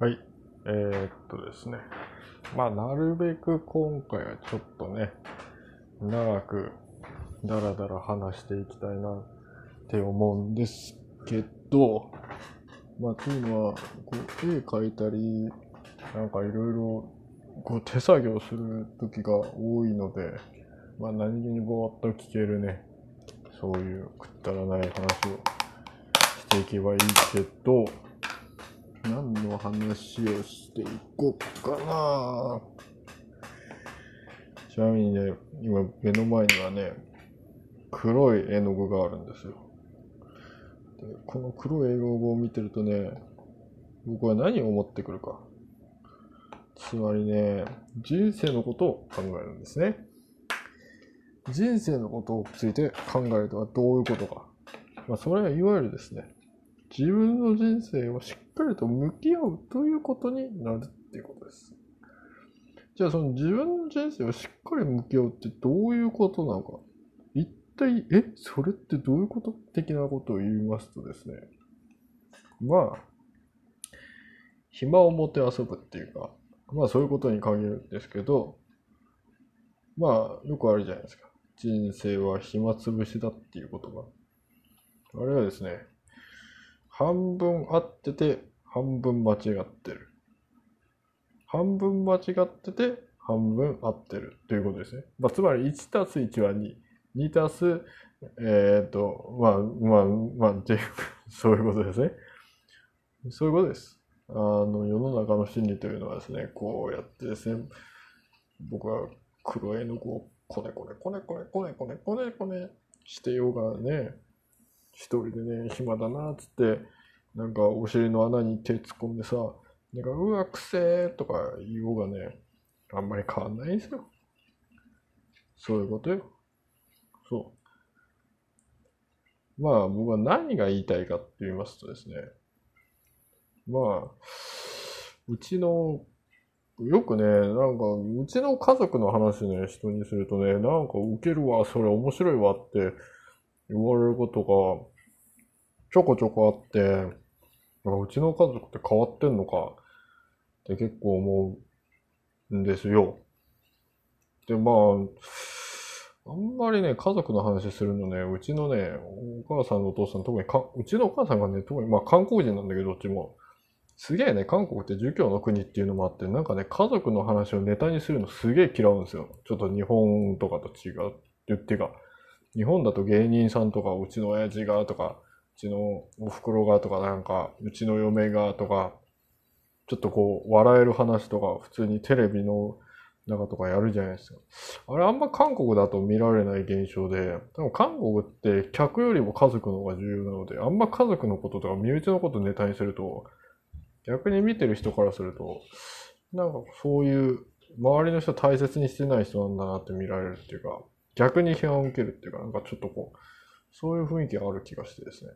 はい。えー、っとですね。まあ、なるべく今回はちょっとね、長くだらだら話していきたいなって思うんですけど、まあ、というのは、こう、絵描いたり、なんかいろいろ、こう、手作業する時が多いので、まあ、何気にぼーっと聞けるね、そういうくったらない話をしていけばいいけど、何の話をしていこうかなちなみにね、今目の前にはね、黒い絵の具があるんですよ。でこの黒い絵の具を見てるとね、僕は何を思ってくるか。つまりね、人生のことを考えるんですね。人生のことについて考えるとはどういうことか。まあ、それはいわゆるですね、自分の人生をしっっかりと向き合うということになるっていうことです。じゃあその自分の人生をしっかり向き合うってどういうことなのか。一体、え、それってどういうこと的なことを言いますとですね。まあ、暇を持て遊ぶっていうか、まあそういうことに限るんですけど、まあよくあるじゃないですか。人生は暇つぶしだっていう言葉。あれはですね、半分合ってて、半分間違ってる。半分間違ってて、半分合ってるということですね。まあ、つまり1たす1は2。2たす、えっ、と、まあ、まあ、まあ、っていう、そういうことですね。そういうことです。あの、世の中の真理というのはですね、こうやってですね、僕は黒絵の具をこねこねこねこねこねこねこねこねしてようがね、一人でね、暇だなっつって、なんかお尻の穴に手突っ込んでさ、なんか、うわ、くせーとか言おうがね、あんまり変わんないんですよ。そういうことよ。そう。まあ、僕は何が言いたいかって言いますとですね、まあ、うちの、よくね、なんか、うちの家族の話ね、人にするとね、なんかウケるわ、それ面白いわって言われることが、ちょこちょこあって、うちの家族って変わってんのかって結構思うんですよ。で、まあ、あんまりね、家族の話するのね、うちのね、お母さんのお父さん、特にか、うちのお母さんがね、特に、まあ韓国人なんだけど、どっちも。すげえね、韓国って儒教の国っていうのもあって、なんかね、家族の話をネタにするのすげえ嫌うんですよ。ちょっと日本とかと違うって言ってか。日本だと芸人さんとか、うちの親父がとか、ちのお袋がとか、なんか、うちの嫁がとか、ちょっとこう、笑える話とか、普通にテレビの中とかやるじゃないですか。あれあんま韓国だと見られない現象で、多分韓国って客よりも家族の方が重要なので、あんま家族のこととか身内のことネタにすると、逆に見てる人からすると、なんかそういう、周りの人大切にしてない人なんだなって見られるっていうか、逆に批判を受けるっていうか、なんかちょっとこう、そういう雰囲気がある気がしてですね。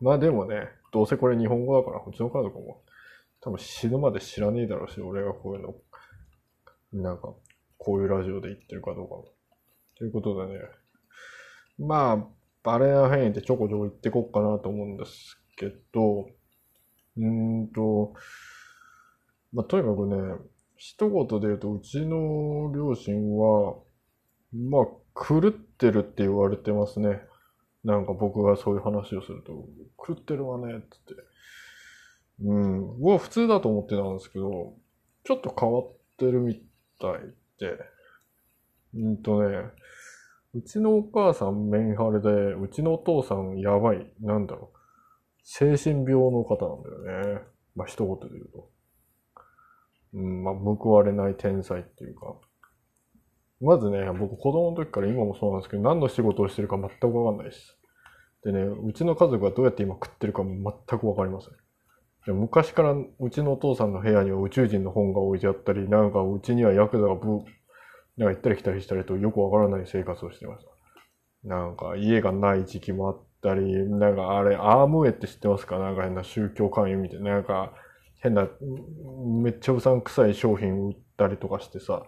まあでもね、どうせこれ日本語だから、うちの家族も多分死ぬまで知らねえだろうし、俺がこういうの、なんか、こういうラジオで言ってるかどうかも。ということでね、まあ、バレな変異でちょこちょこ言ってこっかなと思うんですけど、うーんと、まあとにかくね、一言で言うと、うちの両親は、まあ、狂っってるって言われてますね。なんか僕がそういう話をすると、狂ってるわね、って言って。うん。僕は普通だと思ってたんですけど、ちょっと変わってるみたいで。うんとね、うちのお母さんメンハレで、うちのお父さんやばい、なんだろう。精神病の方なんだよね。まあ一言で言うと。うん、まあ報われない天才っていうか。まずね、僕子供の時から今もそうなんですけど、何の仕事をしてるか全くわかんないです。でね、うちの家族がどうやって今食ってるかも全くわかりません。昔からうちのお父さんの部屋には宇宙人の本が置いてあったり、なんかうちにはヤクザがブー、なんか行ったり来たりしたりとよくわからない生活をしてました。なんか家がない時期もあったり、なんかあれ、アームウェイって知ってますか？なんか変な宗教勧誘みたいな、なんか変な、めっちゃうさんくさい商品売ったりとかしてさ、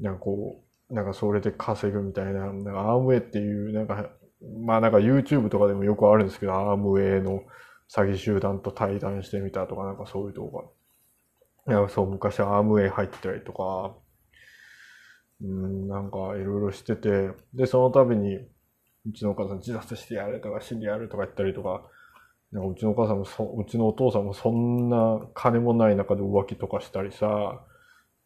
なんかこう、なんかそれで稼ぐみたいな、なんかアームウェイっていう、なんか、まあなんか YouTube とかでもよくあるんですけど、アームウェイの詐欺集団と対談してみたとか、なんかそういう動画。いや、そう、昔アームウェイ入ったりとか、うん、なんかいろいろしてて、で、その度に、うちのお母さん自殺してやれとか死んでやるとか言ったりとか、なんかうちのお母さんもそ、うちのお父さんもそんな金もない中で浮気とかしたりさ、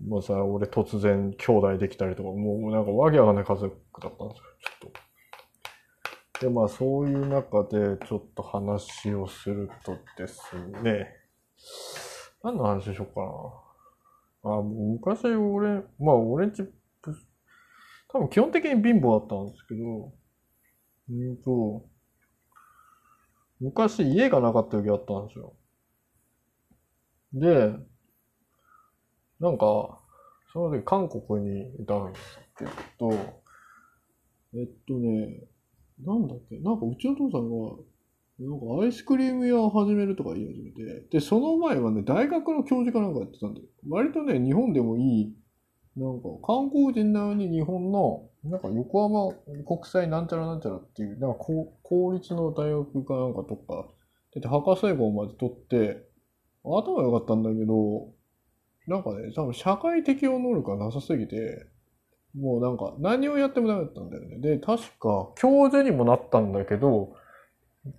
もうさ、俺突然兄弟できたりとか、もうなんかわけわかんない家族だったんですよ、ちょっと。で、まあそういう中でちょっと話をするとですね、何の話しようかな。あ、もう昔俺、まあ俺んち、多分基本的に貧乏だったんですけど、うんと、昔家がなかった時あったんですよ。で、なんか、その時韓国にいたんですけど、えっとね、なんだっけ、なんかうちの父さんが、なんかアイスクリーム屋を始めるとか言い始めて、で、その前はね、大学の教授かなんかやってたんで、割とね、日本でもいい、なんか観光人なのに日本の、なんか横浜国際なんちゃらなんちゃらっていう、なんか公立の大学かなんかとか、で、博士号まで取って、頭良かったんだけど、なんかね、多分社会適応能力がなさすぎて、もうなんか何をやってもダメだったんだよね。で、確か教授にもなったんだけど、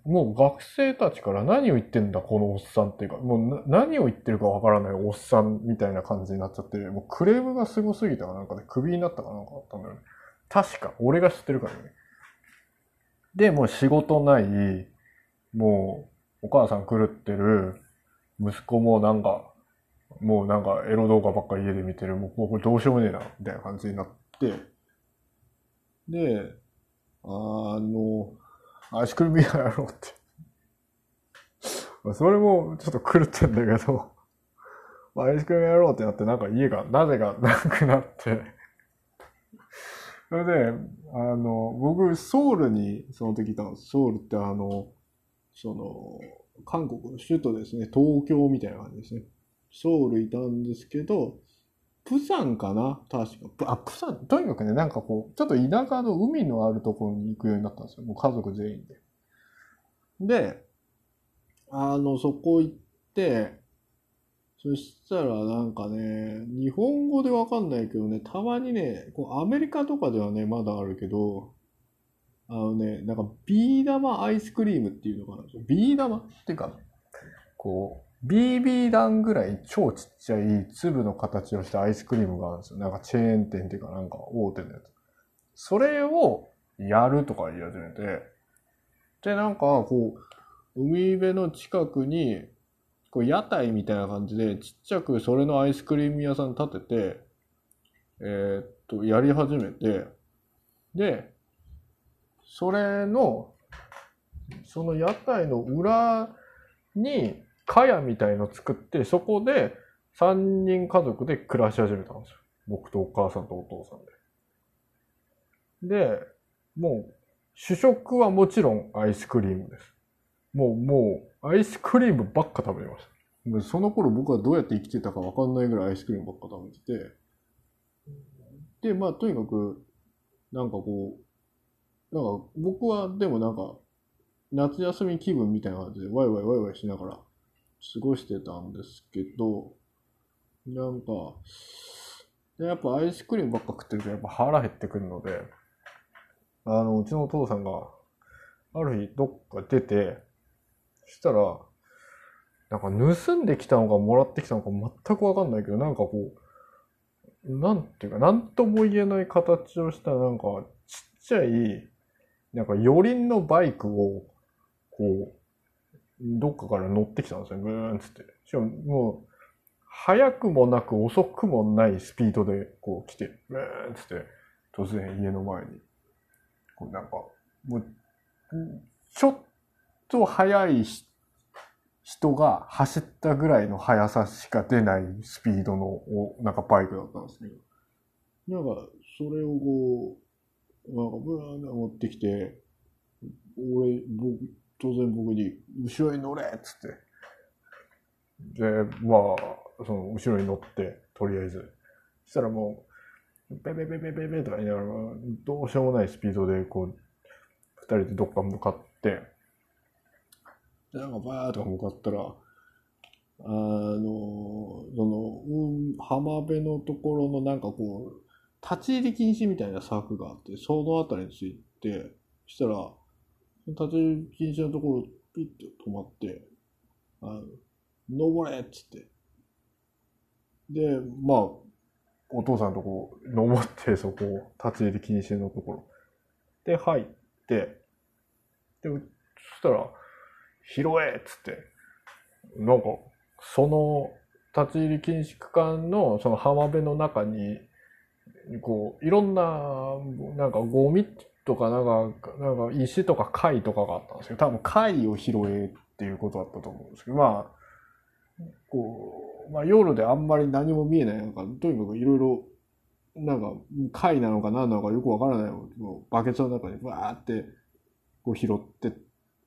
もう学生たちから何を言ってんだ、このおっさんっていうか、もう何を言ってるかわからないおっさんみたいな感じになっちゃって、もうクレームがすごすぎたかなんかで、クビになったかなんかあったんだよね。確か、俺が知ってるからね。で、もう仕事ない、もうお母さん狂ってる、息子もなんかもうなんかエロ動画ばっかり家で見てる、もうこれどうしようもねえな、みたいな感じになって、で、あの、アイスクリーム屋やろうって。それもちょっと狂ってんだけど、アイスクリームやろうってなって、なんか家が、なぜか なくなってそれで、あの、僕、ソウルにその時いたんです。ソウルってあの、その、韓国の首都ですね。東京みたいな感じですね。ソウルいたんですけど、プサンかな確か。あ、プサン、とにかくね、なんかこう、ちょっと田舎の海のあるところに行くようになったんですよ。もう家族全員で。で、あの、そこ行って、そしたらなんかね、日本語でわかんないけどね、たまにね、こうアメリカとかではね、まだあるけど、あのね、なんかビー玉アイスクリームっていうのかな。ビー玉っていうか、こう、BB 弾ぐらい超ちっちゃい粒の形をしたアイスクリームがあるんですよ。なんかチェーン店っていうかなんか大手のやつ。それをやるとか言い始めて、で、なんかこう、海辺の近くに、こう屋台みたいな感じでちっちゃくそれのアイスクリーム屋さん立てて、えー、っと、やり始めて、で、それの、その屋台の裏に、かやみたいの作って、そこで3人家族で暮らし始めたんですよ。僕とお母さんとお父さんで。で、もう、主食はもちろんアイスクリームです。もう、もう、アイスクリームばっか食べました。その頃僕はどうやって生きてたかわかんないぐらいアイスクリームばっか食べてて。で、まあ、とにかく、なんかこう、なんか僕はでもなんか、夏休み気分みたいな感じでワイワイワイワイしながら過ごしてたんですけど、なんか、やっぱアイスクリームばっか食ってるとやっぱ腹減ってくるので、あの、うちのお父さんが、ある日どっか出て、そしたら、なんか盗んできたのかもらってきたのか全くわかんないけど、なんかこう、なんていうか、なんとも言えない形をしたなんかちっちゃい、なんか四輪のバイクを、こう、どっかから乗ってきたんですよ。ブーンつって。しかももう、早くもなく遅くもないスピードでこう来て、ブーンつって、突然家の前に、こうなんか、もう、ちょっと速い人が走ったぐらいの速さしか出ないスピードの、なんかバイクだったんですけど、なんか、それをこう、なんかブーンって持ってきて、俺、僕、当然僕に、後ろに乗れっつって。で、まあ、その、後ろに乗って、とりあえず。そしたらもう、ベベベベベベとか言いながら、どうしようもないスピードで、こう、二人でどっか向かって、で、なんかバーとか向かったら、あの、その、うん、浜辺のところのなんかこう、立ち入り禁止みたいな柵があって、そのあたりについて、したら、立ち入り禁止のところ、ピッと止まって、あの、登れっつって。で、まあ、お父さんとこう、登って、そこを、立ち入り禁止のところ。で、入って、で、そしたら、拾えっつって、なんか、その、立ち入り禁止区間の、その浜辺の中に、こう、いろんな、なんかゴミとか、なんか、なんか石とか貝とかがあったんですけど、多分貝を拾えっていうことだったと思うんですけど、まあ、こう、まあ夜であんまり何も見えない、なんか、とにかくいろいろ、なんか、貝なのか何なのかよくわからないのをバケツの中にバーって、こう拾ってっ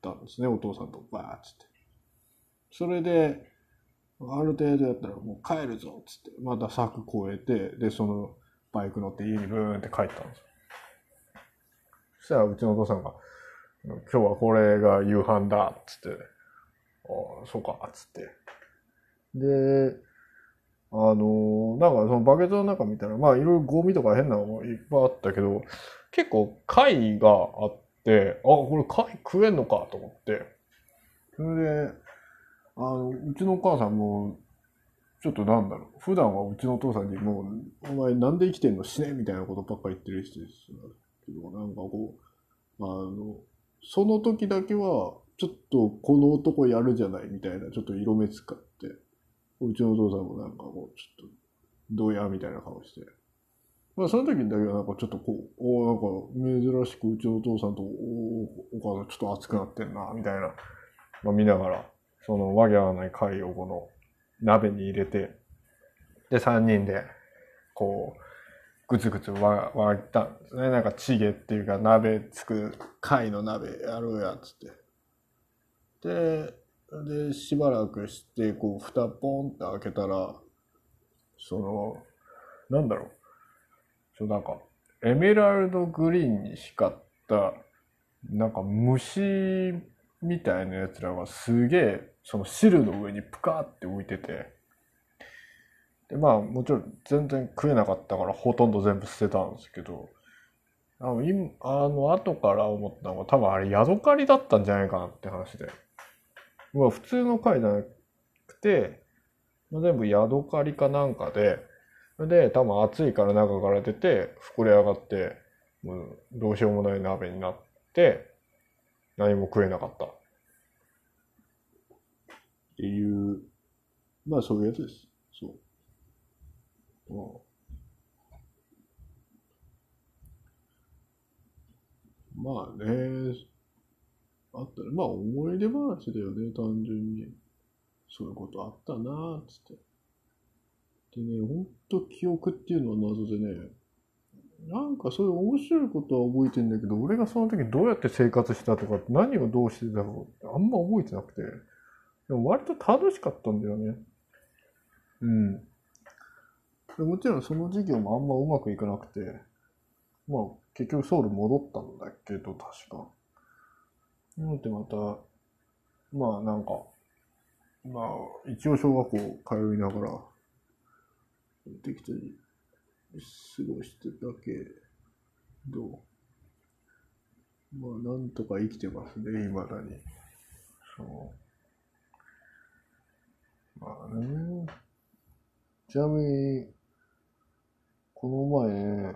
たんですね、お父さんとバーッつって。それで、ある程度やったらもう帰るぞっつって、また柵越えて、で、そのバイク乗って家にブーンって帰ったんですよ。したらうちのお父さんが、今日はこれが夕飯だっつって、ああ、そうか、っつって。で、あのなんかそのバケツの中見たら、まあいろいろゴミとか変なのもいっぱいあったけど、結構貝があって、あ、これ貝食えんのかと思って。それで、あの、うちのお母さんも、ちょっとなんだろう、普段はうちのお父さんにもう、お前なんで生きてんの死ねみたいなことばっかり言ってる人ですけど、なんかこう、あの、その時だけは、ちょっとこの男やるじゃないみたいな、ちょっと色目使って、うちのお父さんもなんかこう、ちょっと、どうやみたいな顔して。まあその時だけはなんかちょっとこう、おなんか珍しくうちのお父さんとおお母さんちょっと熱くなってんな、みたいな、まあ見ながら、そのわけわない貝をこの鍋に入れて、で三人で、こう、ぐつぐつわ沸いたんですね。なんかチゲっていうか鍋つく、貝の鍋やろうや、つって。で、で、しばらくして、こう、蓋ポンって開けたら、その、なんだろう。そうなんか、エメラルドグリーンに光った、なんか虫みたいなやつらがすげえ、その汁の上にプカーって浮いてて、で、まあもちろん全然食えなかったからほとんど全部捨てたんですけど、あの、今、あの、後から思ったのが多分あれヤドカリだったんじゃないかなって話で。まあ普通の貝じゃなくて、まあ全部ヤドカリかなんかで、で、多分暑いから中から出て、膨れ上がって、もうどうしようもない鍋になって、何も食えなかった。っていう、まあそういうやつです。まあね、あったら、まあ思い出話だよね、単純に。そういうことあったなーっつって。でね、ほんと記憶っていうのは謎でね、なんかそういう面白いことは覚えてんだけど、俺がその時どうやって生活したとか、何をどうしてたか、あんま覚えてなくて。でも割と楽しかったんだよね。うん。でもちろんその授業もあんまうまくいかなくて、まあ結局ソウル戻ったんだけど、確か。なのでまた、まあなんか、まあ一応小学校通いながら、適当に過ごしてたけど、まあなんとか生きてますね、未だに。そう。まあね。ちなみに、この前ね、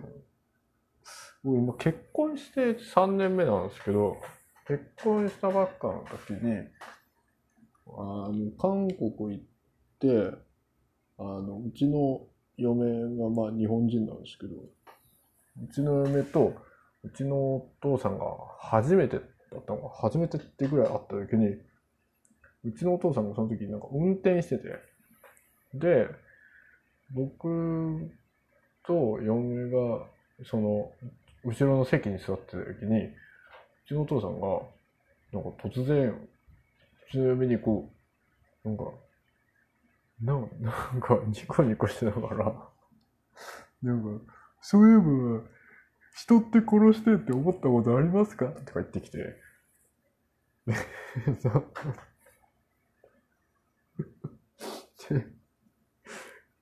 僕今結婚して3年目なんですけど、結婚したばっかの時に、あの、韓国行って、あの、うちの嫁がまあ日本人なんですけど、うちの嫁と、うちのお父さんが初めてだったのが、初めてってぐらい会った時に、うちのお父さんがその時なんか運転してて、で、僕と嫁が、その、後ろの席に座ってた時に、うちのお父さんが、なんか突然、うちの嫁にこう、なんか、なんなんかニコニコしながら、なんか、そういえば、人って殺してって思ったことありますか？とか言ってきて、で、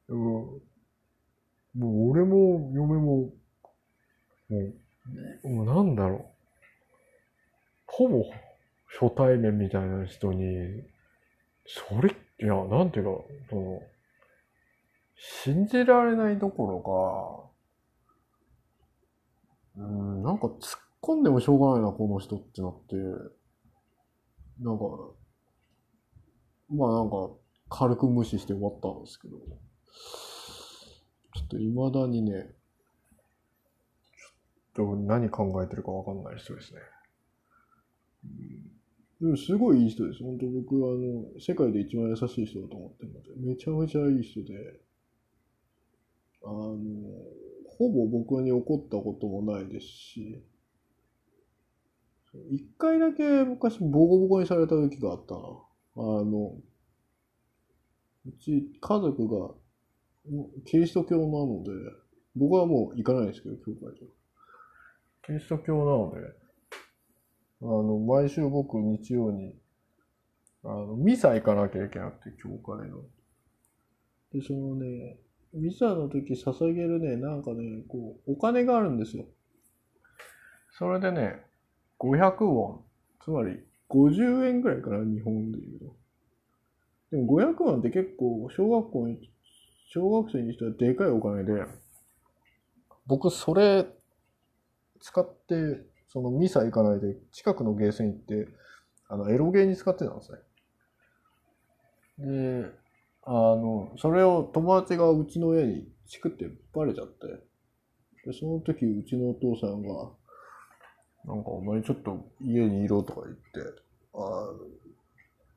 も、もう俺も嫁も、もう、もうなんだろう。ほぼ初対面みたいな人に、それ、いや、なんていうか、その、信じられないどころか、うん、なんか突っ込んでもしょうがないな、この人ってなって、なんか、まあなんか、軽く無視して終わったんですけど、っと未だにね、ちょっと何考えてるかわかんない人ですね。でもすごいいい人です。本当僕はあの、世界で一番優しい人だと思ってるので、めちゃめちゃいい人で、あの、ほぼ僕に怒ったこともないですし、一回だけ昔ボコボコにされた時があったな。あの、うち家族がキリスト教なので、僕はもう行かないですけど、教会には。キリスト教なので、あの、毎週僕日曜に、あの、ミサ行かなきゃいけなくて、教会の。で、そのね、ミサの時捧げるね、なんかね、こう、お金があるんですよ。それでね、500ウォン、つまり50円ぐらいかな、日本で言うと。でも500万って結構、小学校に、小学生にしてはでかいお金で、僕それ使って、そのミサ行かないで、近くのゲーセン行って、あの、エロゲーに使ってたんですね。で、あの、それを友達がうちの親にチクってバレちゃって、で、その時うちのお父さんが、なんかお前ちょっと家にいろとか言って、あ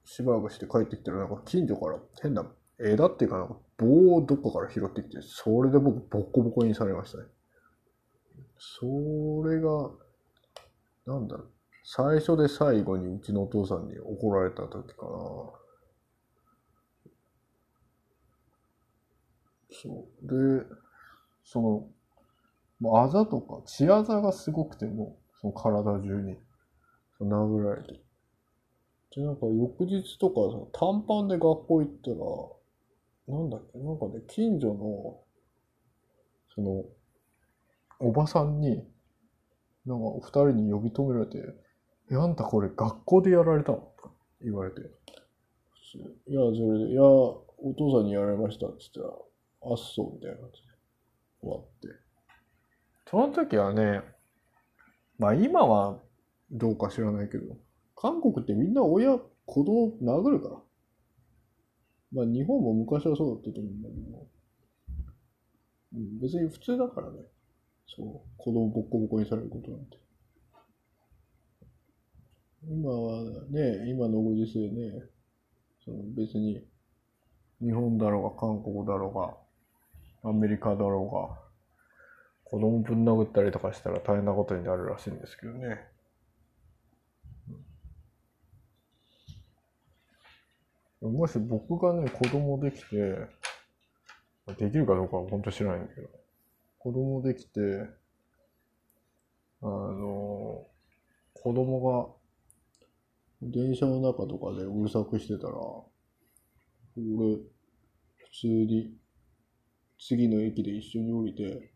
しばらくして帰ってきたらなんか近所から変な枝っていうかなんか棒をどっかから拾ってきて、それで僕ボコボコにされましたね。それが、なんだろう、最初で最後にうちのお父さんに怒られた時かな。そう。で、その、もうあざとか、血あざがすごくても、その体中に、殴られて。で、なんか翌日とか短パンで学校行ったら、なんだっけ、なんかね、近所の、その、おばさんに、なんかお二人に呼び止められて、え、あんたこれ学校でやられたの？と言われて。いや、それで、いや、お父さんにやられましたって言ったら、あっそう、みたいな感じで終わって。その時はね、まあ今はどうか知らないけど、韓国ってみんな親、子供殴るから。まあ日本も昔はそうだったと思うんだけど、うん、別に普通だからね。そう、子供ボッコボコにされることなんて。今はね、今のご時世ね、その別に日本だろうが韓国だろうがアメリカだろうが子供ぶん殴ったりとかしたら大変なことになるらしいんですけどね。もし僕がね、子供できて、できるかどうかは本当知らないんだけど、子供できて、あの、子供が電車の中とかでうるさくしてたら、俺、普通に次の駅で一緒に降りて、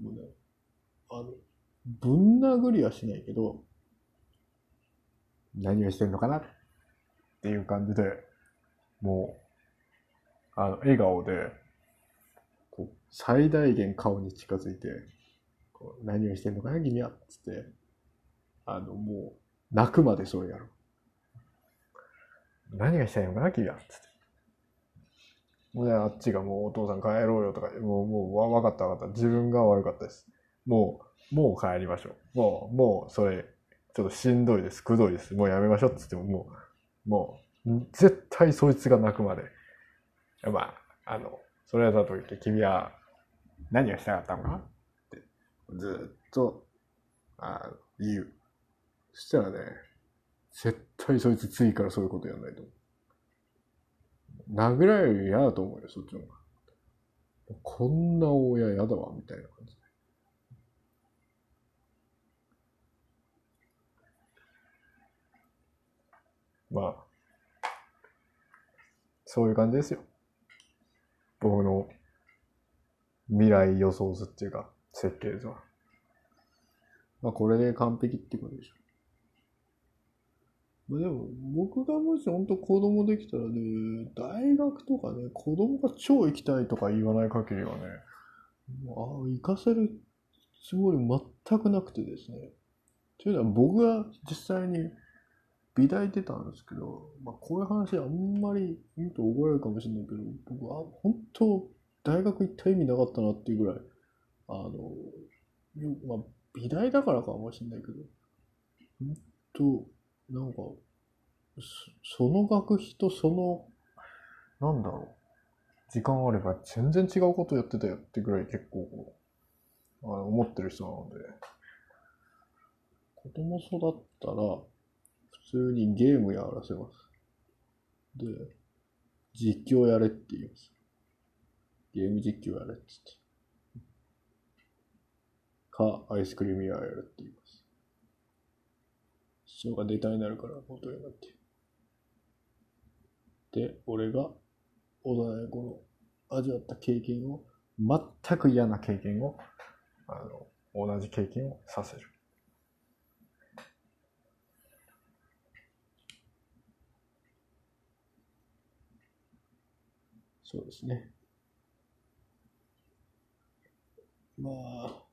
もうね、あの、ぶん殴りはしないけど、何をしてんのかなっていう感じで、もう、あの、笑顔で、こう、最大限顔に近づいて、こう何をしてんのかな、君はっつって、あの、もう、泣くまでそれやる。何がしたいのかな、君はっつって。もうね、あっちがもうお父さん帰ろうよとか、もう、もう、わ、わかったわかった。自分が悪かったです。もう、もう帰りましょう。もう、もう、それ、ちょっとしんどいです。くどいです。もうやめましょうっつっても、もう、もう、絶対そいつが泣くまで。まあ、あの、それはだと言って、君は何がしたかったのかって、ずっと、あ言う。そしたらね、絶対そいつ次からそういうことやんないと思う。殴られるより嫌だと思うよ、そっちの方が。こんな親嫌だわ、みたいな感じまあ、そういう感じですよ。僕の未来予想図っていうか、設計図は。まあこれで完璧ってことでしょ。まあでも、僕がもし本当子供できたらね、大学とかね、子供が超行きたいとか言わない限りはね、もうああ行かせるつもり全くなくてですね。というのは僕が実際に美大出たんですけど、まあこういう話あんまり言うと怒られるかもしれないけど、僕は本当大学行った意味なかったなっていうぐらい、あの、まあ美大だからかもしれないけど、本当なんか、その学費とその、なんだろう。時間あれば全然違うことやってたよってぐらい結構、あの思ってる人なので、子供育ったら、普通にゲームやらせます。で、実況やれって言います。ゲーム実況やれって言って。か、アイスクリーム屋やるって言います。師匠が出たになるから元になって。で、俺が幼い頃味わった経験を、全く嫌な経験を、あの、同じ経験をさせる。そうですね。まあ、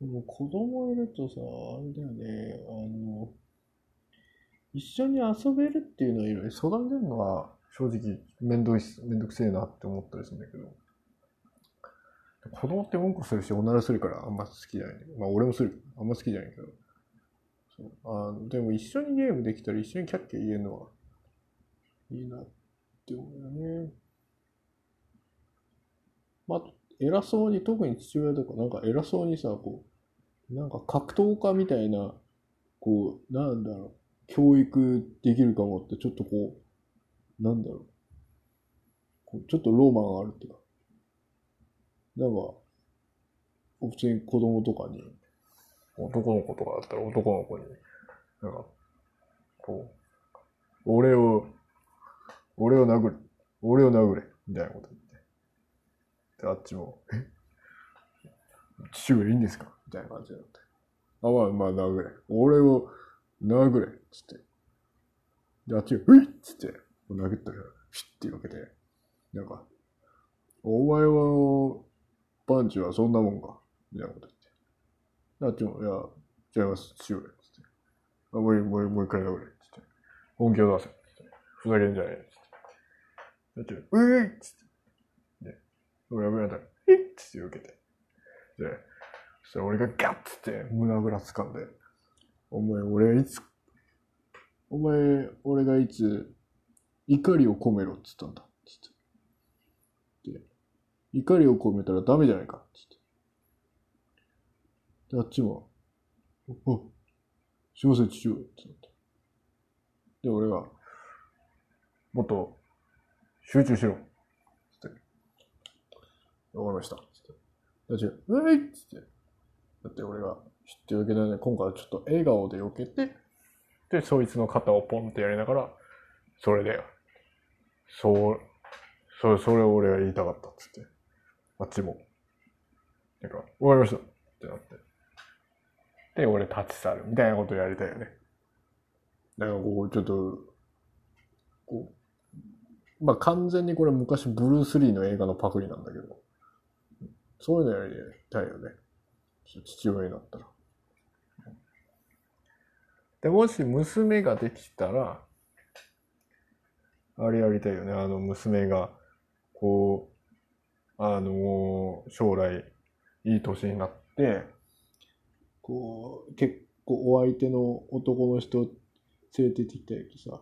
でも子供いるとさ、あれだよね、あの、一緒に遊べるっていうのはいろいろ相談出るのは正直めんどいめんどくせえなって思ったりするんだけど、子供って文句するし、おならするからあんま好きじゃない。まあ俺もする。あんま好きじゃないけど。そうあでも一緒にゲームできたら一緒にキャッキャ言えるのはいいなって思うよね。まあ、偉そうに、特に父親とかなんか偉そうにさ、こう、なんか格闘家みたいな、こう、なんだろう、教育できるかもって、ちょっとこう、なんだろう、こうちょっとローマがあるっていうか、なんか、普通に子供とかに、男の子とかだったら男の子に、なんか、こう、俺を、俺を殴る、俺を殴れ、みたいなこと言って。で、あっちも、え？父上いいんですか？みたいな感じだった。あ、まあ、まあ、殴れ。俺を殴れ。つって。で、あっちが、ういっつって、殴ったら、シュッて避けて、なんか、お前は、パンチはそんなもんか。みたいなこと言って。であっちも、いや、違います、父上。つって。あ、もう、もう、もう一回殴れ。つって。本気を出せ。ふざけんじゃねえ。つって。だって、ういっつって。で、俺は危ないだら、えっ？つって受けて。で、そしたら俺がガッつって胸ぐら掴んで、お前、俺いつ、お前、俺がいつ、怒りを込めろっつったんだ。つって。で、怒りを込めたらダメじゃないか。つって。で、あっちも、お、すいません、父上。ってって。で、俺が、もっと、集中しろ。つって。わかりました。つって。だって、ういっつって。だって俺が知ってるわけだね。今回はちょっと笑顔で避けて、で、そいつの肩をポンってやりながら、それで、そう、それ、それを俺が言いたかったっつって。あっちも。なんか、わかりましたってなって。で、俺立ち去るみたいなことやりたいよね。だからこう、ちょっと、こう、まあ完全にこれ昔ブルース・リーの映画のパクリなんだけど、そういうのやりたいよね。父親になったら。で、もし娘ができたら、あれやりたいよね。あの、娘が、こう、あの、将来、いい年になって、こう、結構お相手の男の人連れてってきたりさ、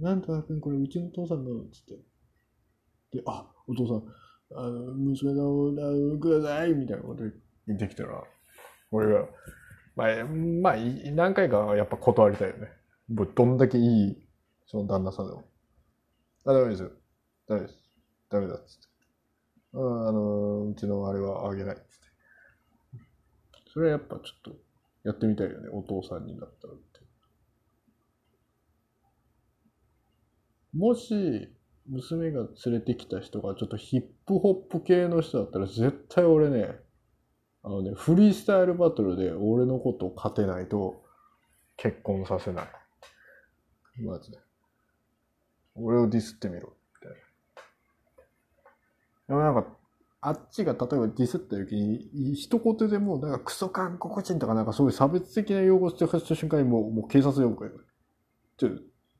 なんとか君これうちの父さんの、つって。で、あ、お父さん、あの、娘のくださいみたいなこと言ってきたら、俺が、まあ、まあ、何回かやっぱ断りたいよね。どんだけいい、その旦那さんでも。あ、ダメですよ。ダメです。ダメだつって。ああの、うちのあれはあげないつって。それはやっぱちょっとやってみたいよね。お父さんになったらって。もし、娘が連れてきた人がちょっとヒップホップ系の人だったら絶対俺ね、あのね、フリースタイルバトルで俺のことを勝てないと結婚させない。まずね。俺をディスってみろ。みたいな。でもなんか、あっちが例えばディスった時に、一言でも、なんかクソ韓国人とかなんかそういう差別的な用語をしてた瞬間にもう、もう警察呼ぶから。ちょ、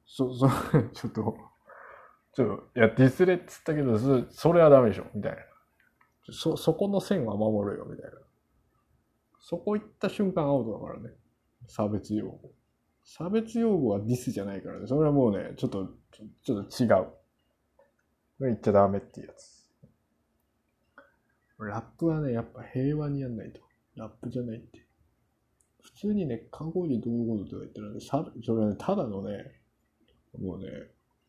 そ、そ、ちょっと、ちょっと、いや、ディスレっつったけど、そそれはダメでしょ、みたいな。そ、そこの線は守るよ、みたいな。そこ行った瞬間アウトだからね。差別用語。差別用語はディスじゃないからね。それはもうね、ちょっと、ちょっと違う。言っちゃダメっていうやつ。ラップはね、やっぱ平和にやんないと。ラップじゃないって。普通にね、韓国人どういうこととか言ったらね、さそれはね、ただのね、もうね、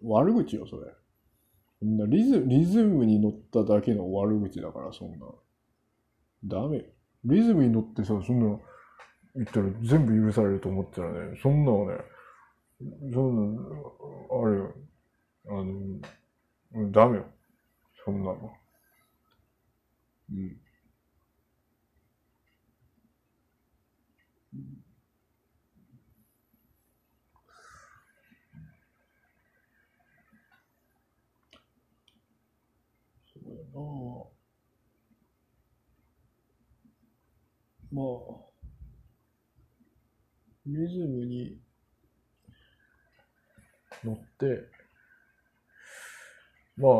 悪口よ、それ。そんなリズリズムに乗っただけの悪口だから、そんな。ダメ。リズムに乗ってさ、そんな、言ったら全部許されると思ったらね、そんなのね、そんな、あれよ、あの、ダメよ。そんなの。うん。そうまあ、リズムに乗って、まあ、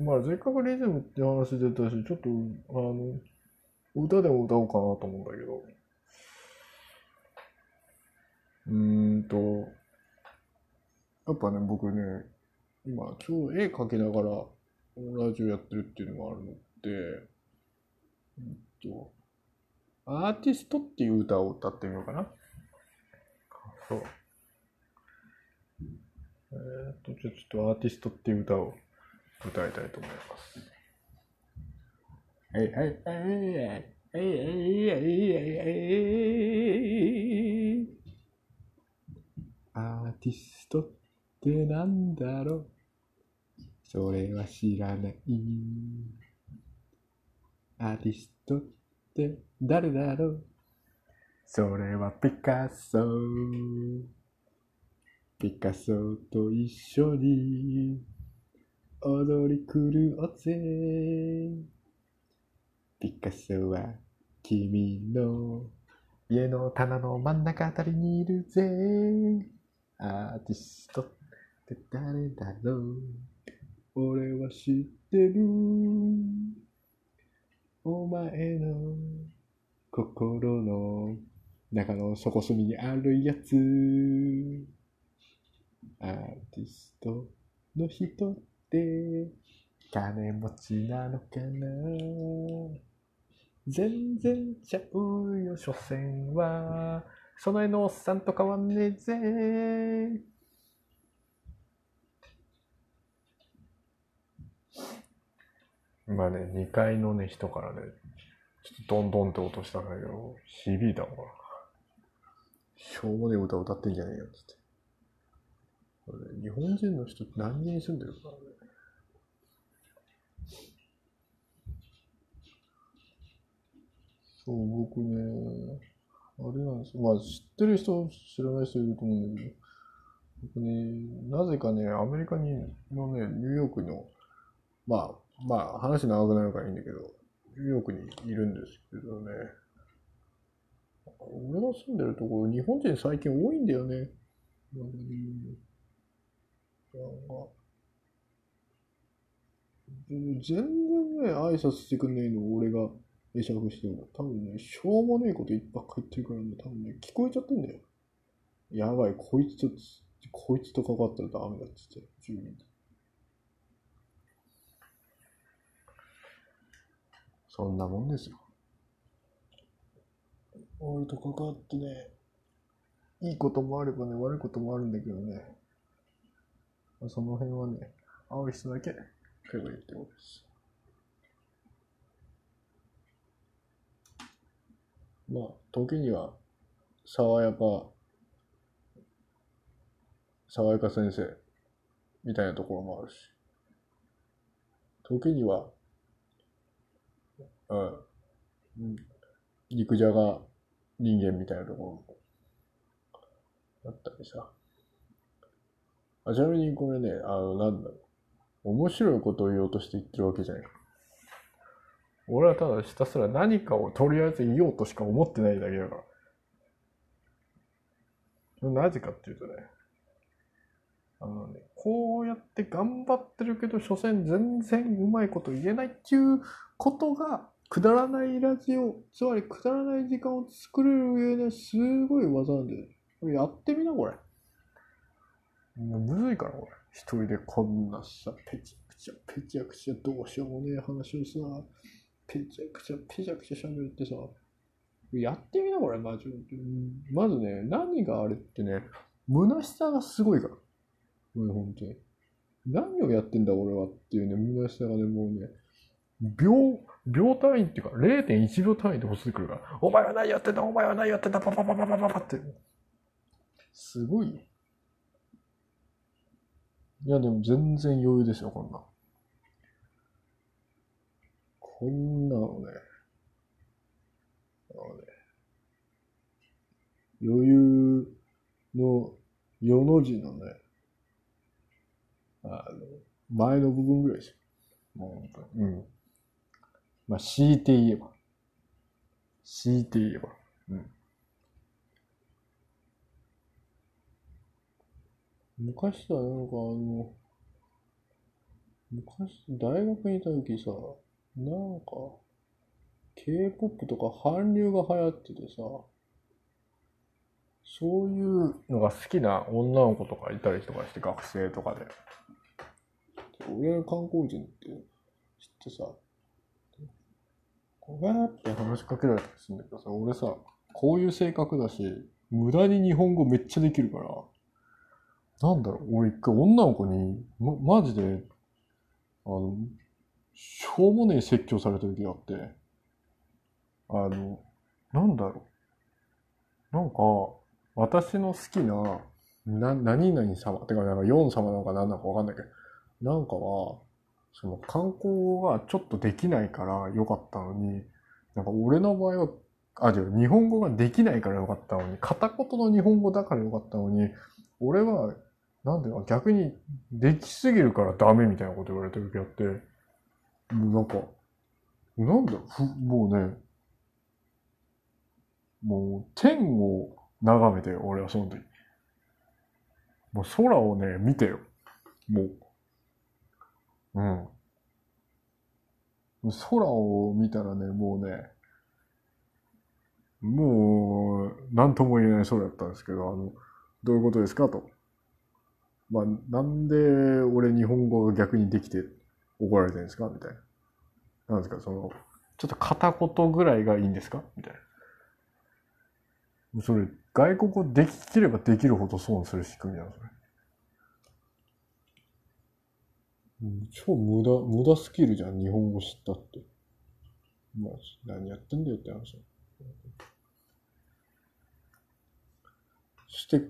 まあ、せっかくリズムって話出たし、ちょっと、あの、歌でも歌おうかなと思うんだけど、うーんと、やっぱね、僕ね、今、今日絵描きながらラジオやってるっていうのがあるので、うんと、アーティストっていう歌を歌ってみようかな。そう。えーっと、じゃちょっとアーティストっていう歌を歌いたいと思います。はいはいはいはいはいはいはいアーティストってなんだろうそれは知らない。アーティストって誰だろう？それはピカソ。ピカソと一緒に踊り狂おうぜ。ピカソは君の家の棚の真ん中あたりにいるぜ。アーティストって誰だろう？俺は知ってる。お前の心の中の底隅にあるやつ。アーティストの人って金持ちなのかな？全然ちゃうよ、所詮は。その絵のおっさんと変わんねえぜ。今ね、2階のね、人からね、ちょっとドンドンって音したんだけど、響いたのかな。しょうもねえ歌歌ってんじゃねえよ、つって。日本人の人って何人住んでるからね。そう、僕ね、あれなんですよ。まあ、知ってる人、知らない人いると思うんだけど、僕ね、なぜかね、アメリカにのね、ニューヨークの、まあ、まあ、話長くなるからいいんだけど、ニューヨークにいるんですけどね、俺が住んでるところ、日本人最近多いんだよね。うんなんか全然ね、挨拶してくんねえの俺が会釈しても、多分ね、しょうもねえことばっか言ってるからね、多分ね、聞こえちゃってんだよ。やばい、こいつと、こいつと関わったらダメだっつって、住民と。そんなもんですよ。俺と関わってね、いいこともあればね、悪いこともあるんだけどね、まあその辺はね、会う人だけ会話言ってことです。まあ、時には、爽やか、爽やか先生、みたいなところもあるし、時には、うん、肉じゃが人間みたいなところもあったりさ。あ、ちなみにこれね、あの、なんだろう。面白いことを言おうとして言ってるわけじゃない。俺はただひたすら何かをとりあえず言おうとしか思ってないだけだから。なぜかっていうとね、あのね、こうやって頑張ってるけど、所詮全然うまいこと言えないっていうことが、くだらないラジオ、つまりくだらない時間を作れる上ですごい技なんだよ。これやってみな、これ。むずいから、これ。一人でこんなさ、ペチャクチャ、ペチャクチャ、どうしようもねえ話をさ、ペチャクチャ、ペチャクチャ喋るってさ、やってみな、これ、マジで。まずね、何があれってね、虚しさがすごいから。これ、本当に。何をやってんだ、俺はっていうね、虚しさがね、もうね、秒、秒単位っていうか、0.1秒単位で落ちてくるから、お前は何やってんだ、お前は何やってんだ、パパパパパパパって。すごい。いや、でも全然余裕ですよ、こんな。こんなのね、あのね、余裕の、世の字のね、あの、前の部分ぐらいですよ。もう本当に。うん。まあ、強いて言えば。強いて言えば。うん。昔さ、なんかあの、昔、大学にいた時さ、なんか、K-POP とか韓流が流行っててさ、そういうのが好きな女の子とかいたりとかして、学生とかで。俺観光人って知ってさ、こうやって話しかけられたりするんだけどさ、俺さ、こういう性格だし、無駄に日本語めっちゃできるから、なんだろう、俺一回女の子に、ま、マジで、あの、しょうもねえ説教された時があって、あの、なんだろう。なんか、私の好きな、な、何々様、てか、なんか、ヨン様なのか何なのかわかんないけど、なんかは、その観光がちょっとできないからよかったのに、なんか俺の場合は、あ、違う、日本語ができないからよかったのに、片言の日本語だからよかったのに、俺は、なんで逆にできすぎるからダメみたいなこと言われてる時あって、もうなんか、なんだ、ふもうね、もう天を眺めて、俺はその時。もう空をね、見てよ。もう。うん。空を見たらね、もうね、もう、なんとも言えない空だったんですけど、あの、どういうことですかと。まあ、なんで俺日本語が逆にできて怒られてるんですか？みたいな。なんですか？その、ちょっと片言ぐらいがいいんですか？みたいな。それ、外国語できればできるほど損する仕組みなの、それ。うん超無駄、無駄スキルじゃん、日本語知ったって。まあ、何やってんだよって話。そして、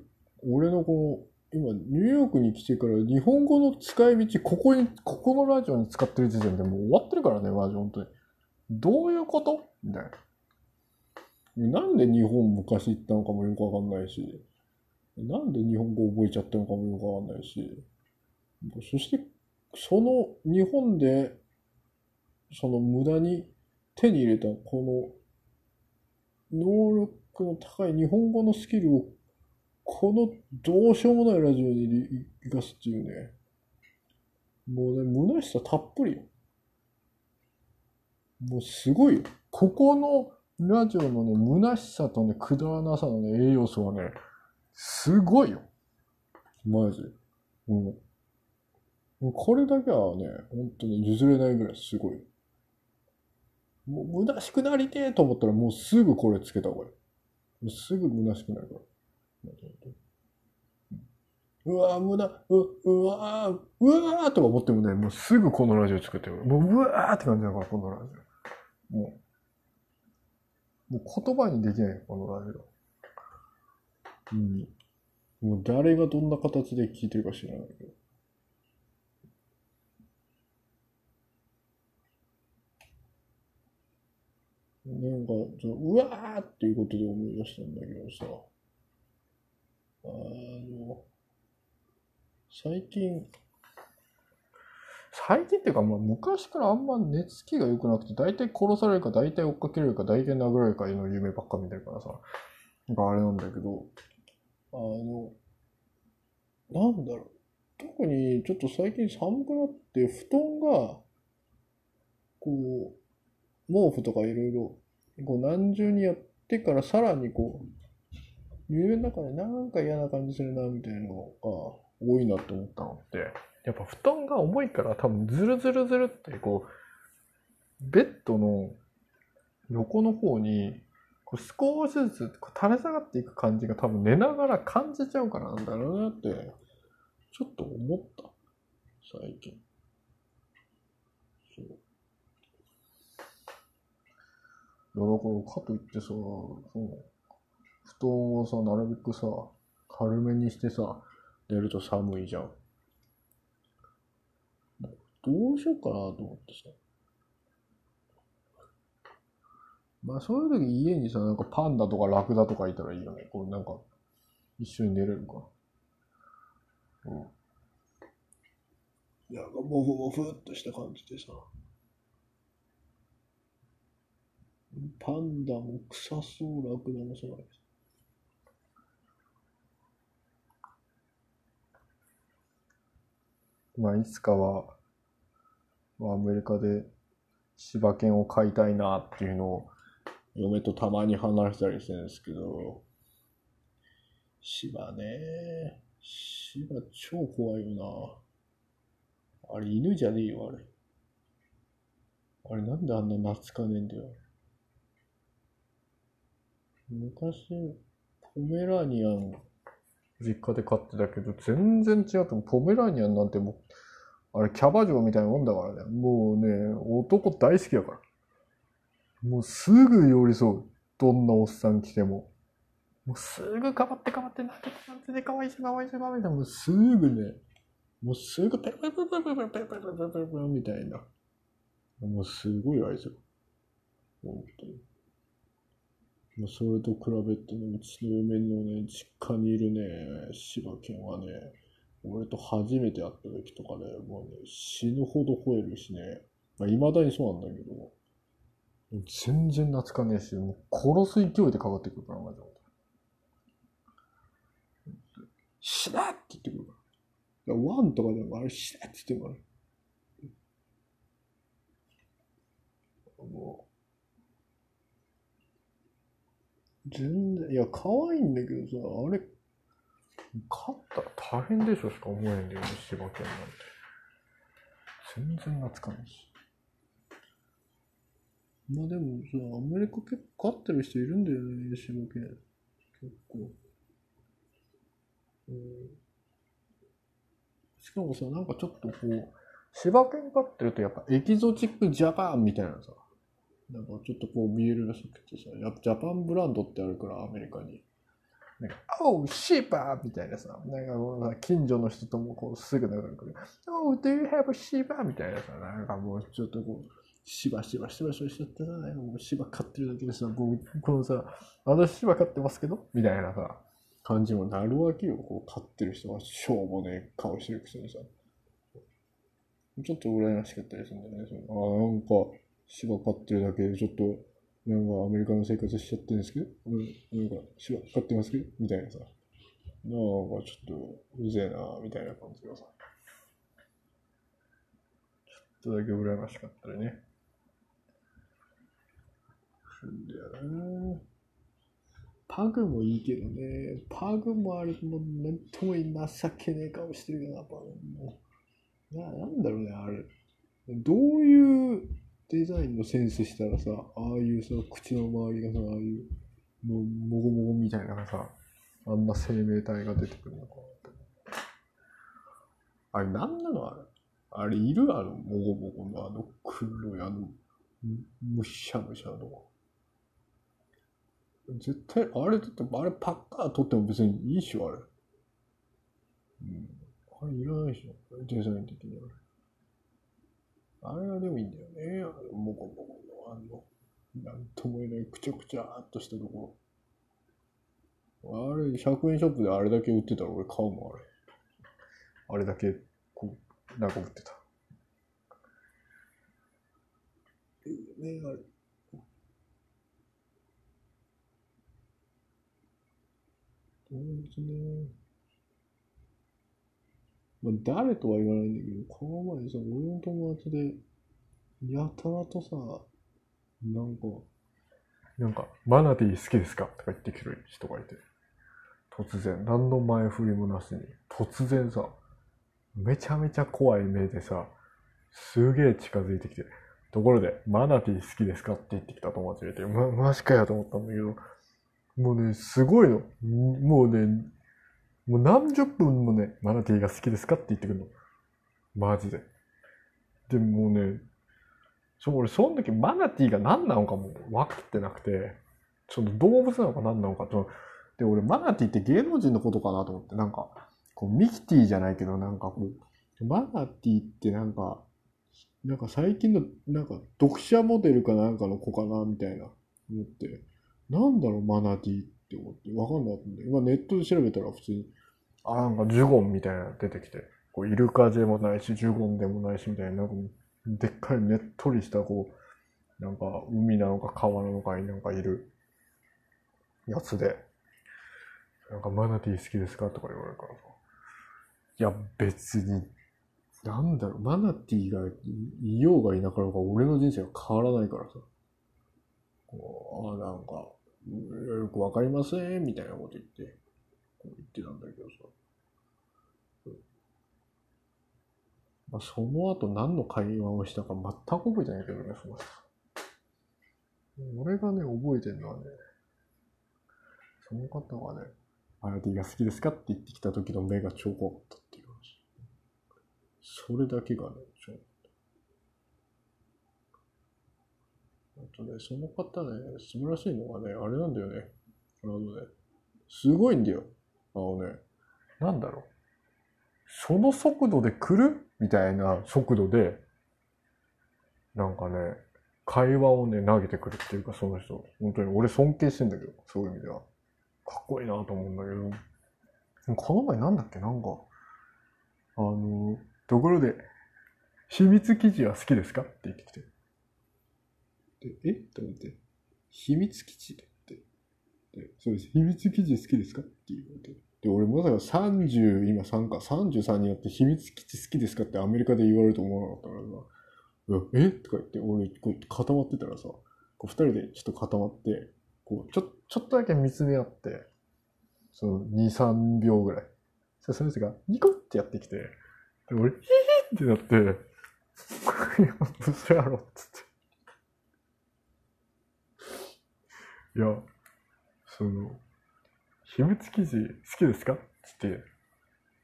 俺のこの、今、ニューヨークに来てから、日本語の使い道、ここに、ここのラジオに使ってる時点でもう終わってるからね、マジ、本当に。どういうこと？みたいな。なんで日本昔行ったのかもよくわかんないし、なんで日本語覚えちゃったのかもよくわかんないし、そして、その日本で、その無駄に手に入れたこの能力の高い日本語のスキルを、このどうしようもないラジオに生かすっていうね、もうね、虚しさたっぷりよ。もうすごいよ。ここのラジオのね、虚しさとね、くだらなさのね、栄養素はね、すごいよ。マジ。うん。これだけはね、本当に譲れないぐらいすごい。もう虚しくなりてえと思ったらもうすぐこれつけた方がいい。もうすぐ虚しくなるから。うわぁ、無駄、う、うわぁ、うわぁとか思ってもね、もうすぐこのラジオ作ってる。もううわーって感じだから、このラジオ。もう、もう言葉にできないよ、このラジオ。うん。もう誰がどんな形で聞いてるか知らないけど。なんか、うわーっていうことで思い出したんだけどさ、あの、最近、最近っていうか、まあ昔からあんま寝つきが良くなくて、大体殺されるか、大体追っかけられるか、大体殴られるかの夢ばっか見てるからさ、なんかあれなんだけど、あの、なんだろう。特にちょっと最近寒くなって、布団が、こう、毛布とかいろいろ、こう何重にやってからさらにこう、夢の中でなんか嫌な感じするな、みたいなのが多いなって思ったのって、やっぱ布団が重いから多分ズルズルズルってこう、ベッドの横の方にこう少しずつ垂れ下がっていく感じが多分寝ながら感じちゃうからなんだろうなって、ちょっと思った。最近。そう。いや、だからかといってさ、そう布団をさ、なるべくさ、軽めにしてさ、寝ると寒いじゃん。どうしようかなと思ってさ。まあそういう時家にさ、なんかパンダとかラクダとかいたらいいよね。こうなんか、一緒に寝れるか。うん。なんかモフモフっとした感じでさ。パンダも臭そう、ラクダもそうだけど。まあ、いつかは、アメリカで柴犬を飼いたいなっていうのを嫁とたまに話したりしてるんですけど、柴ね、柴超怖いよな。あれ犬じゃねえよ、あれ。あれなんであんな懐かねえんだよ。昔、ポメラニアン実家で飼ってたけど、全然違うとポメラニアンなんてもう、あれ、キャバ嬢みたいなもんだからね。もうね、男大好きだから。もうすぐ寄り添う。どんなおっさん来ても。もうすぐかばってかばって、なんてなんてでかわいしかわいしかわいしもうすぐね、もうすぐペロペロペペペペペペペペみたいな。もうすごい愛情。本当に。もうそれと比べてね、うちの嫁のね、実家にいるね、柴犬はね、俺と初めて会った時とかね、もうね、死ぬほど吠えるしね、まあ、未だにそうなんだけど、全然懐かねえし、もう殺す勢いでかかってくるから、マジで。死だって言ってくるから。ワンとかでもあれ死だって言ってるから。もう、全然、いや、可愛いんだけどさ、あれ、勝ったら大変でしょしか思えんだよね、柴犬なんて。全然懐かないし。まあでもさ、アメリカ結構飼ってる人いるんだよね、柴犬。結構。うん、しかもさ、なんかちょっとこう、柴犬飼ってるとやっぱエキゾチックジャパンみたいなさ、なんかちょっとこう見えるらしくてさ、やっぱジャパンブランドってあるから、アメリカに。なんか、おう、シーパーみたいなさ、なんかもう近所の人ともこうすぐ仲良くる。おう、do you have a シーパーみたいなさ、なんかもうちょっとこう、しばしばしばしばしちゃってな、もう芝飼ってるだけでさ、こう、このさ、私芝飼ってますけど？みたいなさ、感じもなるわけよ。こう、飼ってる人は、しょうもねえ顔してるくせにさ。ちょっと羨ましかったりするんだよね。そのあなんか、芝飼ってるだけで、ちょっと、なんかアメリカの生活しちゃってるんですけど、なんか、芝飼ってますけどみたいなさ。なんかちょっと、うぜえな、みたいな感じがさ。ちょっとだけ羨ましかったりね。んだよな。パグもいいけどね。パグもあれもうなんとも情けねえ顔してるよな、パグも。な、なんだろうね、あれ。どういうデザインのセンスしたらさ、ああいうさ、口の周りがさ、ああいう、ももごもごみたいなさ、あんな生命体が出てくるのかあれ、なんなのあれ？あれ、いるあの、もごもごのあの黒い、あの、むしゃむしゃの。絶対、あれだって、あれパッカー取っても別にいいしょ、あれ。うん。あれいらないでしょ、デザイン的には。あれはでもいいんだよね。あの、もこもこの、あの、なんとも言えないくちゃくちゃーっとしたところ。あれ、100円ショップであれだけ売ってたら俺買うもん、あれ。あれだけ、こう、なんか売ってた。えねあれ。そうですね。まあ、誰とは言わないんだけど、この前さ、俺の友達で、やたらとさ、なんか、なんか、マナティー好きですか？とか言ってくる人がいて、突然、何の前振りもなしに、突然さ、めちゃめちゃ怖い目でさ、すげえ近づいてきて、ところで、マナティー好きですか？って言ってきた友達がいて、ま、マジかやと思ったんだけど、もうね、すごいの。もうね、もう何十分もね、マナティーが好きですかって言ってくるの。マジで。でもね、そう、俺、その時マナティーが何なのかも分かってなくて、その動物なのか何なのかと。で、俺、マナティーって芸能人のことかなと思って、なんか、こう、ミキティじゃないけど、なんかこう、マナティーってなんか、なんか最近の、なんか、読者モデルかなんかの子かな、みたいな、思って、なんだろう、マナティーって思って、わかんなかったんで、今ネットで調べたら普通に、あ、なんかジュゴンみたいなの出てきて、こう、イルカでもないし、ジュゴンでもないし、みたいな、なんか、でっかいねっとりした、こう、なんか、海なのか川なのかになんかいるやつで、なんか、マナティー好きですかとか言われるからさ。いや、別に、なんだろう、マナティーがいようがいなかろうが、俺の人生は変わらないからさ。こう、あなんか、よくわかりません、みたいなこと言って、言ってたんだけどさ。まあ、その後何の会話をしたか全く覚えてないけどね、その人。俺がね、覚えてるのはね、その方がね、マナティが好きですかって言ってきた時の目が超怖かったっていう話。それだけがね、超あとね、その方ね、素晴らしいのがね、あれなんだよね。あのね、すごいんだよ。あのね、なんだろう。その速度で来る？みたいな速度で、なんかね、会話をね、投げてくるっていうか、その人。本当に俺尊敬してんだけど、そういう意味では。かっこいいなと思うんだけど。この前なんだっけ？なんか、あの、ところで、秘密記事は好きですか？って言ってきて。で、え？と思って、秘密基地って。で、そうです。秘密基地好きですか？って言われて。で、俺まさか30、今3か、33になって秘密基地好きですかってアメリカで言われると思わなかったからさ、えとか言って、俺、こう固まってたらさ、こう二人でちょっと固まって、こう、ちょ、ちょっとだけ見つめ合って、その2、3秒ぐらい。そその人がニコってやってきて、で俺、ヒヒってなって、いや嘘やろっつって。いや、その、秘密記事好きですか？って言っ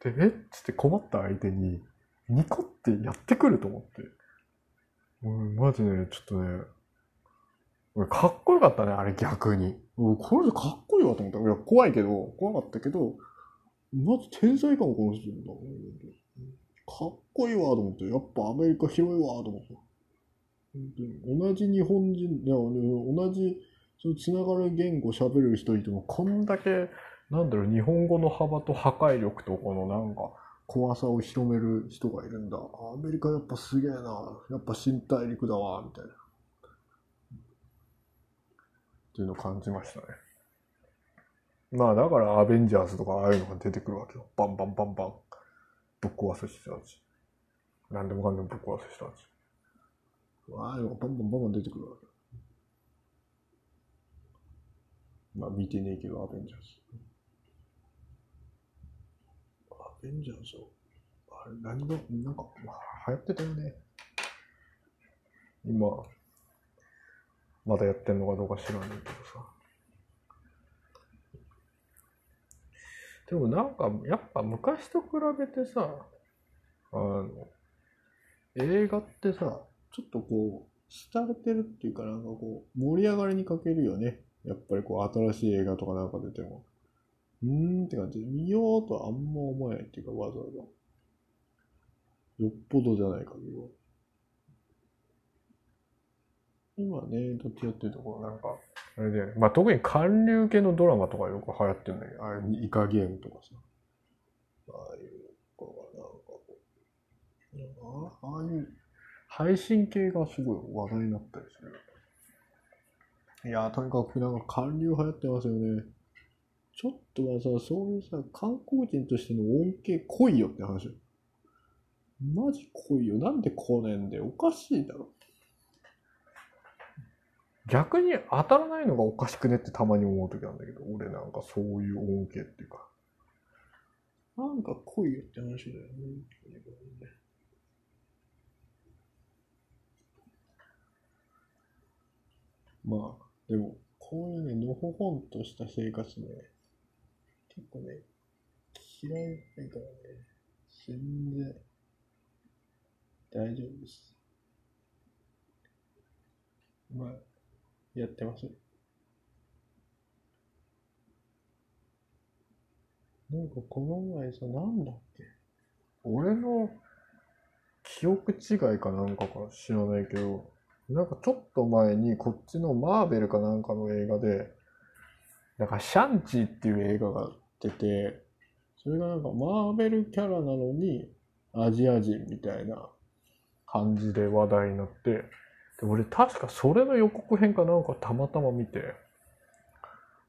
て、で、え？っつって困った相手に、ニコってやってくると思って。マジね、ちょっとね、俺、かっこよかったね、あれ逆に。これかっこいいわと思った。いや、怖いけど、怖かったけど、まず天才かも、この人だ。かっこいいわと思って、やっぱアメリカ広いわと思って。同じ日本人、いや、同じそのつながる言語喋る人いても、こんだけ、なんだろう、日本語の幅と破壊力とこのなんか、怖さを広める人がいるんだ。アメリカやっぱすげえな。やっぱ新大陸だわ、みたいな。っていうのを感じましたね。まあだからアベンジャーズとかああいうのが出てくるわけよ。バンバンバンバン。ぶっ壊す人たち。なんでもかんでもぶっ壊す人たち。ああいうのがバンバンバンバン出てくるわけよ。まあ見てねえけど、アベンジャーズ。アベンジャーズあれ、何が、なんか、流行ってたよね。今、まだやってんのかどうか知らないけどさ。でもなんか、やっぱ昔と比べてさ、あの、映画ってさ、ちょっとこう、廃れてるっていうかなんかこう、盛り上がりに欠けるよね。やっぱりこう、新しい映画とかなんか出ても、うーんって感じで、見ようとはあんま思えないっていうか、わざわざ。よっぽどじゃない限りは。今ね、どっちやってるところなんか、あれだよね。まあ特に韓流系のドラマとかよく流行ってるんだけど、あれ、イカゲームとかさ。ああいうのがなんかこう、ああいう配信系がすごい話題になったりする。いやー、とにかくなんか韓流流行ってますよね。ちょっとはさ、そういうさ、観光人としての恩恵来いよって話よ。マジ来いよ。なんで来ねえんだよ。おかしいだろ。逆に当たらないのがおかしくねってたまに思う時なんだけど、俺なんかそういう恩恵っていうか。なんか来いよって話だよね。まあ、でも、こういうね、のほほんとした生活ね、結構ね、嫌いないからね、全然大丈夫です。まあ、やってます。なんかこの前さ、なんだっけ？俺の記憶違いかなんかか知らないけど、なんかちょっと前にこっちのマーベルかなんかの映画で、なんかシャンチーっていう映画が出て、それがなんかマーベルキャラなのにアジア人みたいな感じで話題になって、で俺確かそれの予告編かなんかたまたま見て、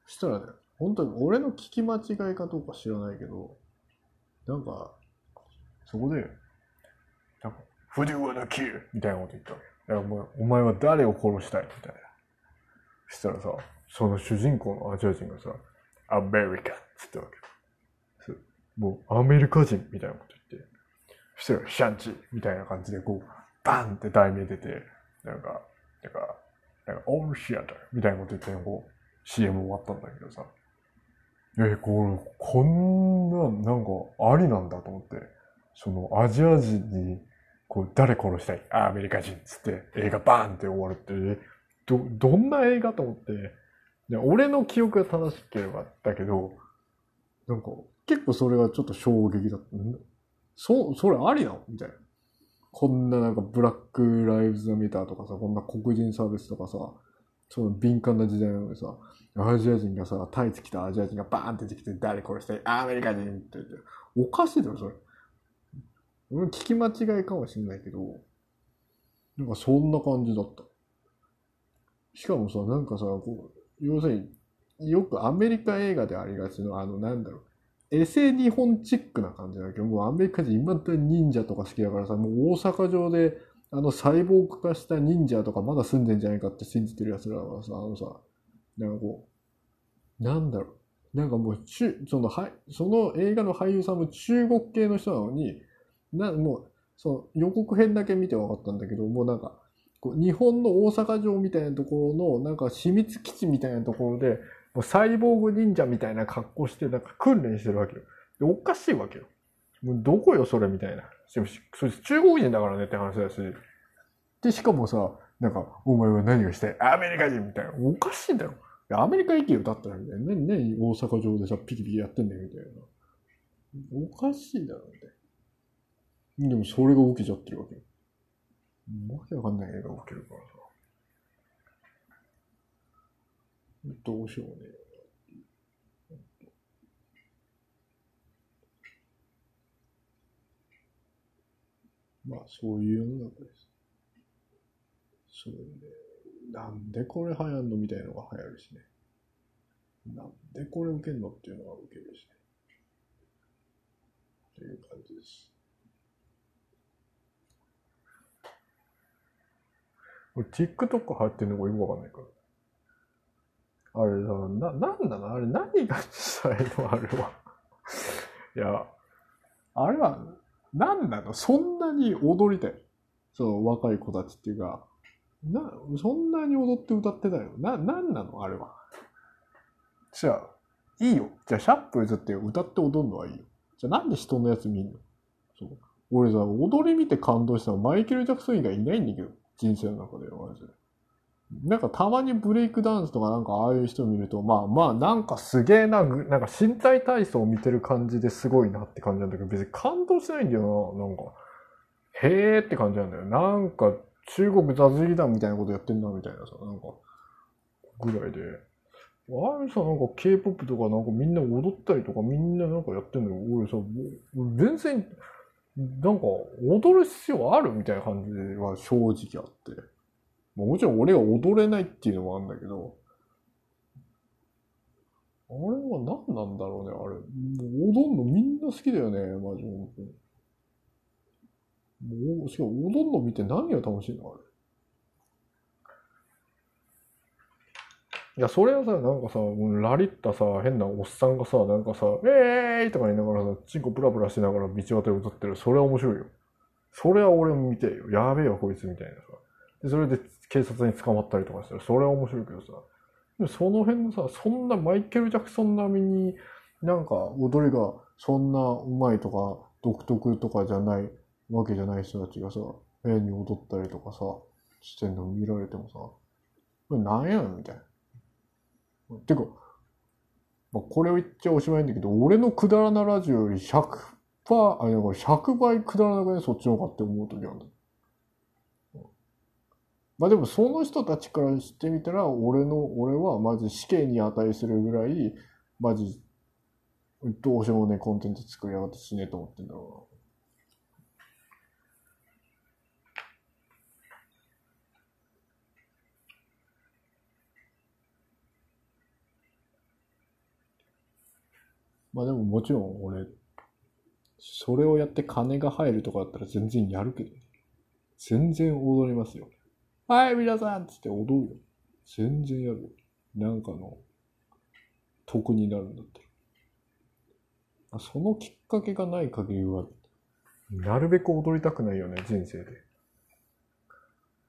そしたらね、本当に俺の聞き間違いかどうか知らないけど、なんか、そこで、なんか、Who do you wanna kill? みたいなこと言ったわけ。お前お前は誰を殺したい？みたいな。そしたらさ、その主人公のアジア人がさ、アメリカっつったわけ。もうアメリカ人みたいなこと言って、そしたらシャンチみたいな感じでこう、バンって題名出て、なんか、なんか、なんか、オールシアターみたいなこと言って、こう、CM 終わったんだけどさ、え、これ、こんな、なんか、ありなんだと思って、そのアジア人にこう、誰殺したい？アメリカ人。っつって映画バーンって終わるって、ど、どんな映画と思って、で俺の記憶が正しければだけど、なんか、結構それがちょっと衝撃だった。そ、それありなの？みたいな。こんななんかブラックライブズメターとかさ、こんな黒人サービスとかさ、その敏感な時代なのにさ、アジア人がさ、タイツ着たアジア人がバーンって出てきて、誰殺したい？アメリカ人って言って、おかしいだろ、それ。俺聞き間違いかもしれないけど、なんかそんな感じだった。しかもさ、なんかさ、こう、要するに、よくアメリカ映画でありがちの、あの、なんだろう、エセ日本チックな感じだけど、もうアメリカ人今だに忍者とか好きだからさ、もう大阪城で、あの、サイボーグ化した忍者とかまだ住んでんじゃないかって信じてる奴らはさ、あのさ、なんかこう、なんだろう、なんかもう、その、はい、その映画の俳優さんも中国系の人なのに、な、もう、その予告編だけ見て分かったんだけど、もうなんか、こう日本の大阪城みたいなところの、なんか秘密基地みたいなところで、もうサイボーグ忍者みたいな格好して、なんか訓練してるわけよ。でおかしいわけよ。もうどこよ、それみたいな。それ中国人だからねって話だし。で、しかもさ、なんか、お前は何をしてアメリカ人みたいな。おかしいんだよ。アメリカ行けよ、だったらみたいな。何、何大阪城でさ、ピキピキやってんだよ、みたいな。おかしいだろ、みたいな。でもそれが起きちゃってるわけ。わけわかんない映画起きるからさ。どうしようね。まあ、そういう世の中です。そうね。なんでこれ流行んのみたいなのが流行るしね。なんでこれ受けんのっていうのが受けるしね。という感じです。俺 TikTok 入ってんのかよくわかんないから。あれさ、な、なんなの？あれ何がしたいの？あれは。いや、あれは、なんなの？そんなに踊りたい。その若い子たちっていうか、な、そんなに踊って歌ってたよ。な、なんなの？あれは。じゃあ、いいよ。じゃあ、シャップルズって歌って踊るのはいいよ。じゃあ、なんで人のやつ見んの？そう。俺さ、踊り見て感動したのマイケル・ジャクソン以外いないんだけど。人生の中でマジで。なんかたまにブレイクダンスとかなんかああいう人見ると、まあまあなんかすげえな、なんか身体体操を見てる感じですごいなって感じなんだけど、別に感動しないんだよな、なんか。へーって感じなんだよ。なんか中国雑技団みたいなことやってんな、みたいなさ、なんか、ぐらいで。あれさ、なんか K-POP とかなんかみんな踊ったりとかみんななんかやってんのよ。俺さ、もう全然、なんか踊る必要あるみたいな感じは正直あって。もちろん俺が踊れないっていうのもあるんだけど、あれは何なんだろうね、あれ。踊んのみんな好きだよね、マジ本当に。もう、しかも踊んの見て何が楽しいのあれ。いや、それはさ、なんかさ、ラリったさ、変なおっさんがさ、なんかさ、えーいとか言いながらさ、チンコプラプラしながら道端で踊ってる。それは面白いよ。それは俺も見てよ。やべえよ、こいつみたいなさ。で、それで警察に捕まったりとかしたら、それは面白いけどさ。でその辺のさ、そんなマイケル・ジャクソン並みになんか踊りがそんな上手いとか独特とかじゃないわけじゃない人たちがさ、変に踊ったりとかさ、してんの見られてもさ、これなんやねんみたいな。てか、まあ、これを言っちゃおしまいんだけど、俺のくだらなラジオより100%、あ、いやこれ100倍くだらなくね、そっちの方がって思うときあるんだ。まあでもその人たちからしてみたら、俺の、俺はマジ死刑に値するぐらい、マジ、どうしようもねコンテンツ作りやがって死ねと思ってんだろうな。まあでももちろん俺、それをやって金が入るとかだったら全然やるけどね。全然踊りますよ。はい、皆さんっつって踊るよ。全然やるよ。なんかの、得になるんだったら。そのきっかけがない限りは、なるべく踊りたくないよね、人生で。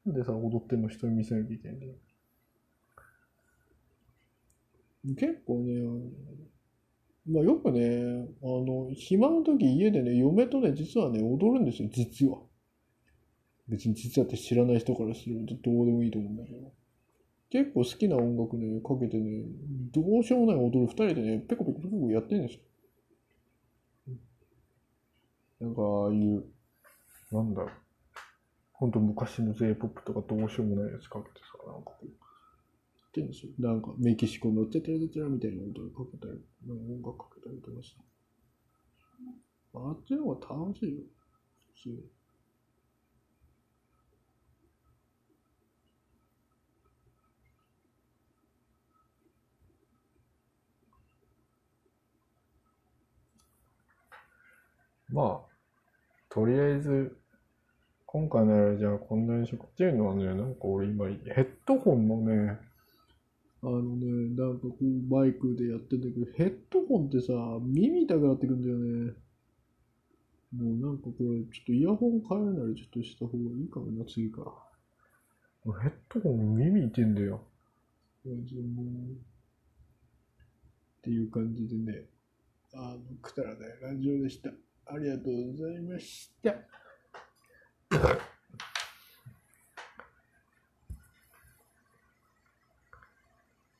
なんでさ、踊ってんの人に見せなきゃいけないんだよ。結構ね、まあよくね、あの、暇の時家でね、嫁とね、実はね、踊るんですよ、実は。別に実はって知らない人からするとどうでもいいと思うんだけど。結構好きな音楽ね、かけてね、どうしようもない踊る二人でね、ペコペコペコペコやってるんですよ。なんか、ああいう、なんだろう。ほんと昔の J-POP とかどうしようもないやつかけてさ、なんかこう、ってるんですよ。なんか、メキシコのテテレテテラみたいな音かけたり、なんか音楽かけたりとかさ。あっちの方が楽しいよ。普通。まあ、とりあえず、今回のやるじゃあこんなにしようかっていうのはね、なんか俺今、ヘッドホンのね、あのね、なんかこうマイクでやってんだけど、ヘッドホンってさ、耳痛くなってくんだよね。もうなんかこれ、ちょっとイヤホン変えるならちょっとした方がいいかもな、次から。ヘッドホン耳痛いんだよ。っていう感じでね、あの、くだらないラジオでした。ありがとうございました。